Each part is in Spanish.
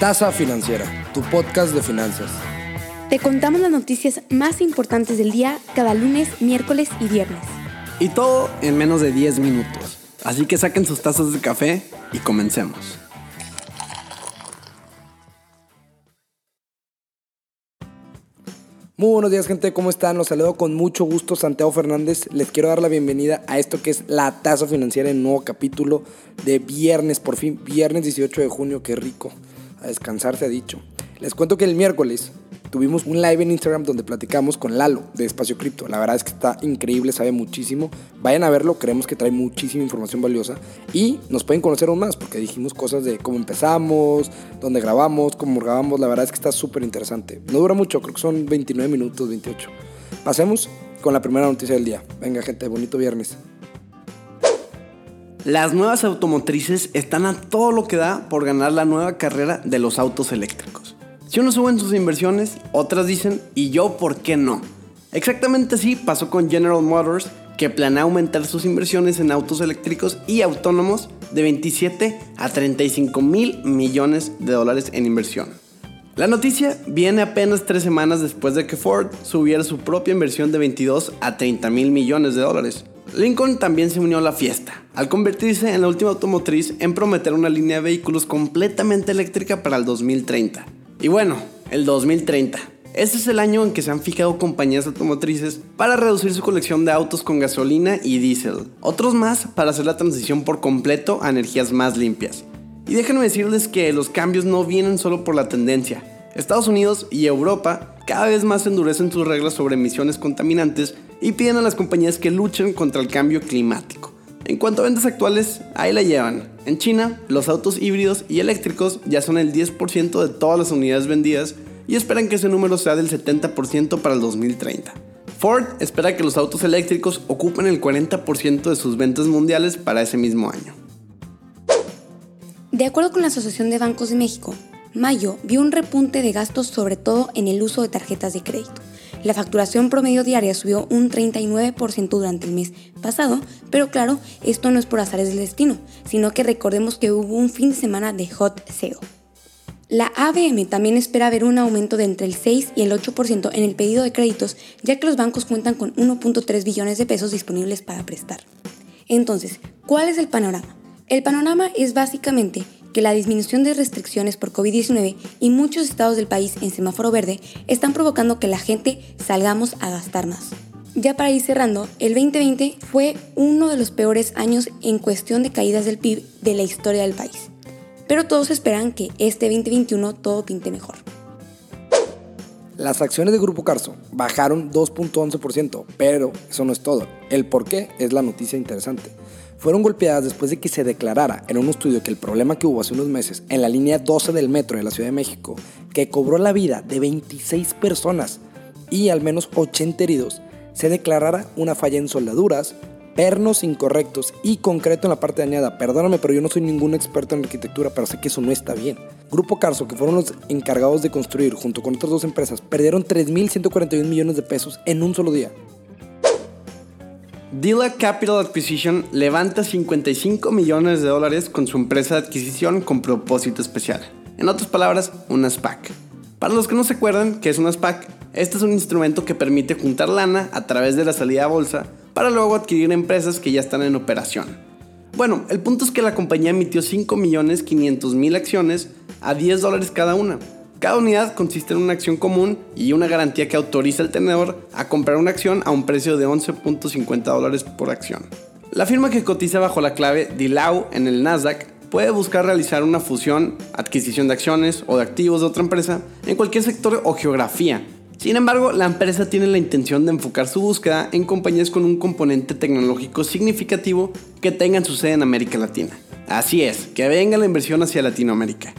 Tasa Financiera, tu podcast de finanzas. Te contamos las noticias más importantes del día cada lunes, miércoles y viernes. Y todo en menos de 10 minutos. Así que saquen sus tazas de café y comencemos. Muy buenos días gente, ¿cómo están? Los saludo con mucho gusto Santiago Fernández. Les quiero dar la bienvenida a esto que es la tasa financiera en nuevo capítulo de viernes, por fin, viernes 18 de junio, qué rico. A descansar se ha dicho. Les cuento que el miércoles tuvimos un live en Instagram donde platicamos con Lalo de Espacio Cripto. La verdad es que está increíble, sabe muchísimo. Vayan a verlo, creemos que trae muchísima información valiosa y nos pueden conocer aún más porque dijimos cosas de cómo empezamos, dónde grabamos, cómo grabamos. La verdad es que está súper interesante. No dura mucho, creo que son 29 minutos, 28. Pasemos con la primera noticia del día. Venga, gente, bonito viernes. Las nuevas automotrices están a todo lo que da por ganar la nueva carrera de los autos eléctricos. Si unos suben sus inversiones, otras dicen, ¿y yo por qué no? Exactamente así pasó con General Motors, que planea aumentar sus inversiones en autos eléctricos y autónomos de 27 a 35 mil millones de dólares en inversión. La noticia viene apenas tres semanas después de que Ford subiera su propia inversión de 22 a 30 mil millones de dólares. Lincoln también se unió a la fiesta, al convertirse en la última automotriz en prometer una línea de vehículos completamente eléctrica para el 2030. Y bueno, el 2030. Este es el año en que se han fijado compañías automotrices para reducir su colección de autos con gasolina y diésel. Otros más para hacer la transición por completo a energías más limpias. Y déjenme decirles que los cambios no vienen solo por la tendencia. Estados Unidos y Europa cada vez más endurecen sus reglas sobre emisiones contaminantes y piden a las compañías que luchen contra el cambio climático. En cuanto a ventas actuales, ahí la llevan. En China, los autos híbridos y eléctricos ya son el 10% de todas las unidades vendidas y esperan que ese número sea del 70% para el 2030. Ford espera que los autos eléctricos ocupen el 40% de sus ventas mundiales para ese mismo año. De acuerdo con la Asociación de Bancos de México, mayo vio un repunte de gastos sobre todo en el uso de tarjetas de crédito. La facturación promedio diaria subió un 39% durante el mes pasado, pero claro, esto no es por azares del destino, sino que recordemos que hubo un fin de semana de hot sale. La ABM también espera ver un aumento de entre el 6 y el 8% en el pedido de créditos, ya que los bancos cuentan con 1.3 billones de pesos disponibles para prestar. Entonces, ¿cuál es el panorama? El panorama es básicamente que la disminución de restricciones por COVID-19 y muchos estados del país en semáforo verde están provocando que la gente salgamos a gastar más. Ya para ir cerrando, el 2020 fue uno de los peores años en cuestión de caídas del PIB de la historia del país. Pero todos esperan que este 2021 todo pinte mejor. Las acciones de Grupo Carso bajaron 2.11%, pero eso no es todo. El por qué es la noticia interesante fueron golpeadas después de que se declarara en un estudio que el problema que hubo hace unos meses en la línea 12 del metro de la Ciudad de México, que cobró la vida de 26 personas y al menos 80 heridos, se declarara una falla en soldaduras, pernos incorrectos y concreto en la parte dañada. Perdóname, pero yo no soy ningún experto en arquitectura, pero sé que eso no está bien. Grupo Carso, que fueron los encargados de construir junto con otras dos empresas, perdieron 3.141 millones de pesos en un solo día. Dila Capital Acquisition levanta 55 millones de dólares con su empresa de adquisición con propósito especial. En otras palabras, una SPAC. Para los que no se acuerdan qué es una SPAC, este es un instrumento que permite juntar lana a través de la salida a bolsa para luego adquirir empresas que ya están en operación. Bueno, el punto es que la compañía emitió 5 millones 500 mil acciones a 10 dólares cada una, cada unidad consiste en una acción común y una garantía que autoriza al tenedor a comprar una acción a un precio de 11.50 dólares por acción. La firma que cotiza bajo la clave DILAU en el Nasdaq puede buscar realizar una fusión, adquisición de acciones o de activos de otra empresa en cualquier sector o geografía. Sin embargo, la empresa tiene la intención de enfocar su búsqueda en compañías con un componente tecnológico significativo que tengan su sede en América Latina. Así es, que venga la inversión hacia Latinoamérica.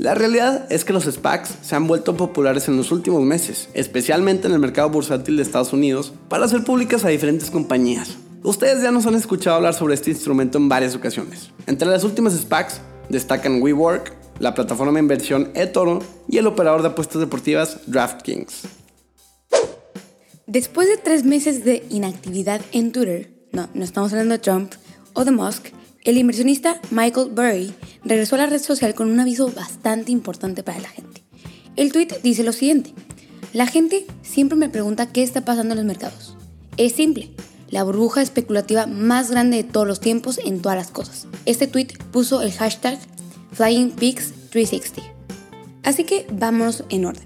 La realidad es que los SPACs se han vuelto populares en los últimos meses, especialmente en el mercado bursátil de Estados Unidos, para hacer públicas a diferentes compañías. Ustedes ya nos han escuchado hablar sobre este instrumento en varias ocasiones. Entre las últimas SPACs destacan WeWork, la plataforma de inversión eToro y el operador de apuestas deportivas DraftKings. Después de tres meses de inactividad en Twitter, no, no estamos hablando de Trump o de Musk, el inversionista Michael Burry regresó a la red social con un aviso bastante importante para la gente. El tweet dice lo siguiente, la gente siempre me pregunta qué está pasando en los mercados. Es simple, la burbuja especulativa más grande de todos los tiempos en todas las cosas. Este tweet puso el hashtag FlyingPix360. Así que vámonos en orden.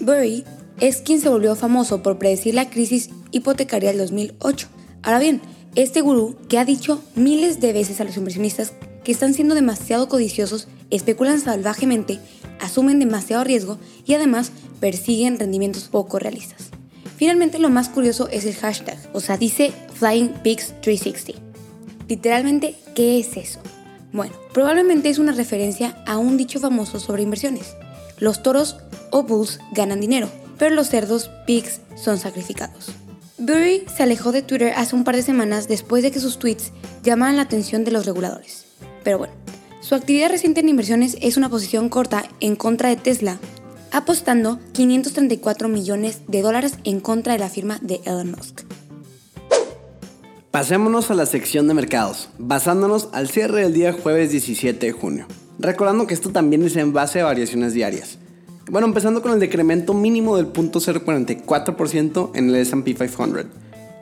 Burry es quien se volvió famoso por predecir la crisis hipotecaria del 2008. Ahora bien, este gurú que ha dicho miles de veces a los inversionistas que están siendo demasiado codiciosos, especulan salvajemente, asumen demasiado riesgo y además persiguen rendimientos poco realistas. Finalmente, lo más curioso es el hashtag, o sea, dice Flying 360. Literalmente, ¿qué es eso? Bueno, probablemente es una referencia a un dicho famoso sobre inversiones. Los toros o bulls ganan dinero, pero los cerdos pigs son sacrificados. Burry se alejó de Twitter hace un par de semanas después de que sus tweets llamaran la atención de los reguladores. Pero bueno, su actividad reciente en inversiones es una posición corta en contra de Tesla, apostando 534 millones de dólares en contra de la firma de Elon Musk. Pasémonos a la sección de mercados, basándonos al cierre del día jueves 17 de junio. Recordando que esto también es en base a variaciones diarias. Bueno, empezando con el decremento mínimo del 0.044% en el SP 500.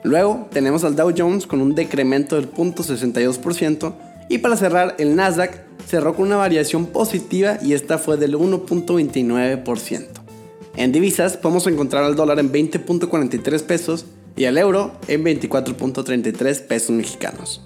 Luego tenemos al Dow Jones con un decremento del 0.62% y para cerrar el Nasdaq cerró con una variación positiva y esta fue del 1.29%. En divisas podemos encontrar al dólar en 20.43 pesos y al euro en 24.33 pesos mexicanos.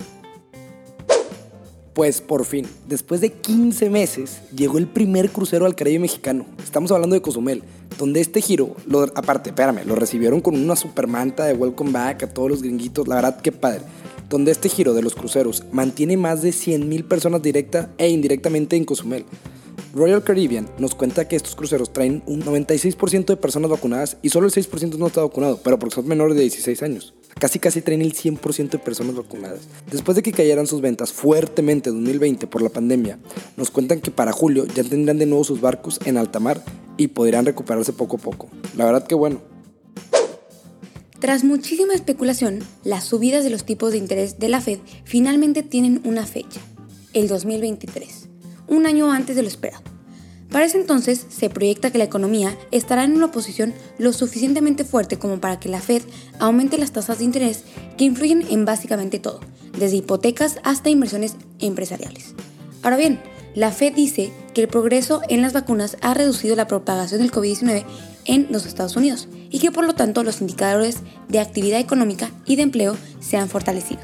Pues por fin, después de 15 meses, llegó el primer crucero al Caribe mexicano. Estamos hablando de Cozumel, donde este giro, aparte, espérame, lo recibieron con una supermanta de welcome back a todos los gringuitos, la verdad que padre. Donde este giro de los cruceros mantiene más de 100.000 personas directa e indirectamente en Cozumel. Royal Caribbean nos cuenta que estos cruceros traen un 96% de personas vacunadas y solo el 6% no está vacunado, pero porque son menores de 16 años. Casi casi traen el 100% de personas vacunadas. Después de que cayeran sus ventas fuertemente en 2020 por la pandemia, nos cuentan que para julio ya tendrán de nuevo sus barcos en alta mar y podrían recuperarse poco a poco. La verdad que bueno. Tras muchísima especulación, las subidas de los tipos de interés de la Fed finalmente tienen una fecha, el 2023 un año antes de lo esperado. Para ese entonces se proyecta que la economía estará en una posición lo suficientemente fuerte como para que la Fed aumente las tasas de interés que influyen en básicamente todo, desde hipotecas hasta inversiones empresariales. Ahora bien, la Fed dice que el progreso en las vacunas ha reducido la propagación del COVID-19 en los Estados Unidos y que por lo tanto los indicadores de actividad económica y de empleo se han fortalecido.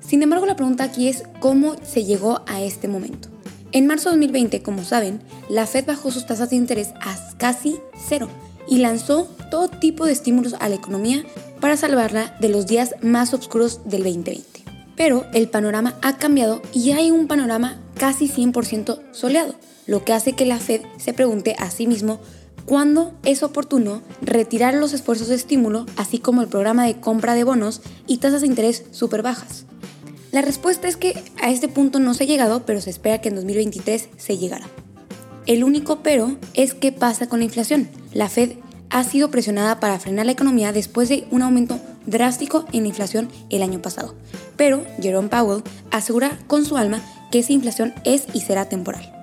Sin embargo, la pregunta aquí es cómo se llegó a este momento. En marzo de 2020, como saben, la Fed bajó sus tasas de interés a casi cero y lanzó todo tipo de estímulos a la economía para salvarla de los días más oscuros del 2020. Pero el panorama ha cambiado y hay un panorama casi 100% soleado, lo que hace que la Fed se pregunte a sí mismo cuándo es oportuno retirar los esfuerzos de estímulo, así como el programa de compra de bonos y tasas de interés súper bajas. La respuesta es que a este punto no se ha llegado, pero se espera que en 2023 se llegará. El único pero es qué pasa con la inflación. La Fed ha sido presionada para frenar la economía después de un aumento drástico en la inflación el año pasado. Pero Jerome Powell asegura con su alma que esa inflación es y será temporal.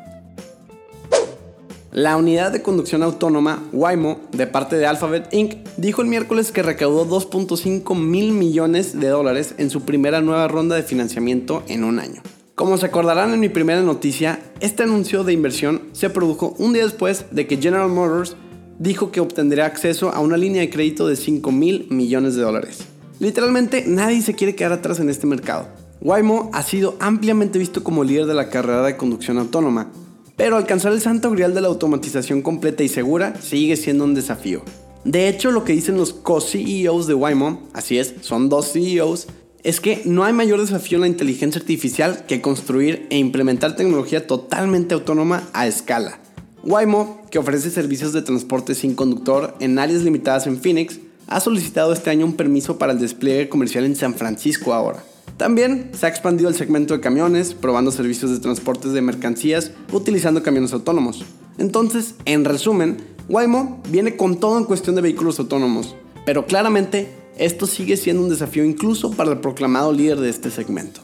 La unidad de conducción autónoma Waymo, de parte de Alphabet Inc., dijo el miércoles que recaudó 2.5 mil millones de dólares en su primera nueva ronda de financiamiento en un año. Como se acordarán en mi primera noticia, este anuncio de inversión se produjo un día después de que General Motors dijo que obtendría acceso a una línea de crédito de 5 mil millones de dólares. Literalmente nadie se quiere quedar atrás en este mercado. Waymo ha sido ampliamente visto como líder de la carrera de conducción autónoma, pero alcanzar el santo grial de la automatización completa y segura sigue siendo un desafío. De hecho, lo que dicen los co-CEOs de Waymo, así es, son dos CEOs, es que no hay mayor desafío en la inteligencia artificial que construir e implementar tecnología totalmente autónoma a escala. Waymo, que ofrece servicios de transporte sin conductor en áreas limitadas en Phoenix, ha solicitado este año un permiso para el despliegue comercial en San Francisco ahora. También se ha expandido el segmento de camiones, probando servicios de transportes de mercancías utilizando camiones autónomos. Entonces, en resumen, Waymo viene con todo en cuestión de vehículos autónomos, pero claramente esto sigue siendo un desafío incluso para el proclamado líder de este segmento.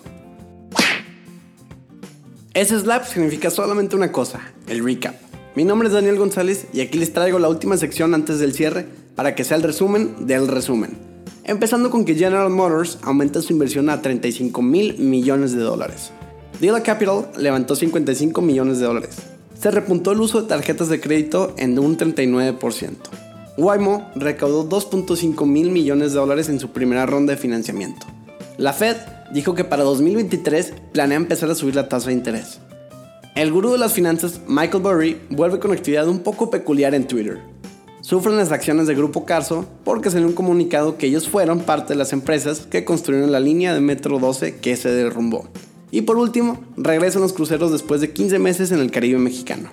Ese slap significa solamente una cosa, el recap. Mi nombre es Daniel González y aquí les traigo la última sección antes del cierre para que sea el resumen del resumen. Empezando con que General Motors aumenta su inversión a 35 mil millones de dólares. Dealer Capital levantó 55 millones de dólares. Se repuntó el uso de tarjetas de crédito en un 39%. Waymo recaudó 2.5 mil millones de dólares en su primera ronda de financiamiento. La Fed dijo que para 2023 planea empezar a subir la tasa de interés. El gurú de las finanzas, Michael Burry, vuelve con actividad un poco peculiar en Twitter. Sufren las acciones de Grupo Carso porque salió un comunicado que ellos fueron parte de las empresas que construyeron la línea de Metro 12 que se derrumbó. Y por último, regresan los cruceros después de 15 meses en el Caribe mexicano.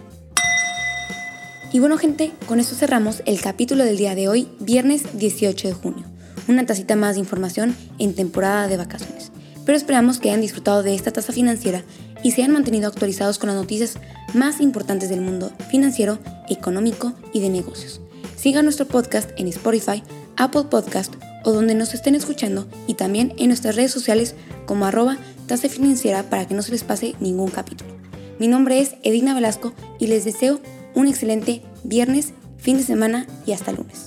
Y bueno gente, con esto cerramos el capítulo del día de hoy, viernes 18 de junio. Una tacita más de información en temporada de vacaciones pero esperamos que hayan disfrutado de esta tasa financiera y se hayan mantenido actualizados con las noticias más importantes del mundo financiero, económico y de negocios. Sigan nuestro podcast en Spotify, Apple Podcast o donde nos estén escuchando y también en nuestras redes sociales como arroba tasa financiera para que no se les pase ningún capítulo. Mi nombre es Edina Velasco y les deseo un excelente viernes, fin de semana y hasta lunes.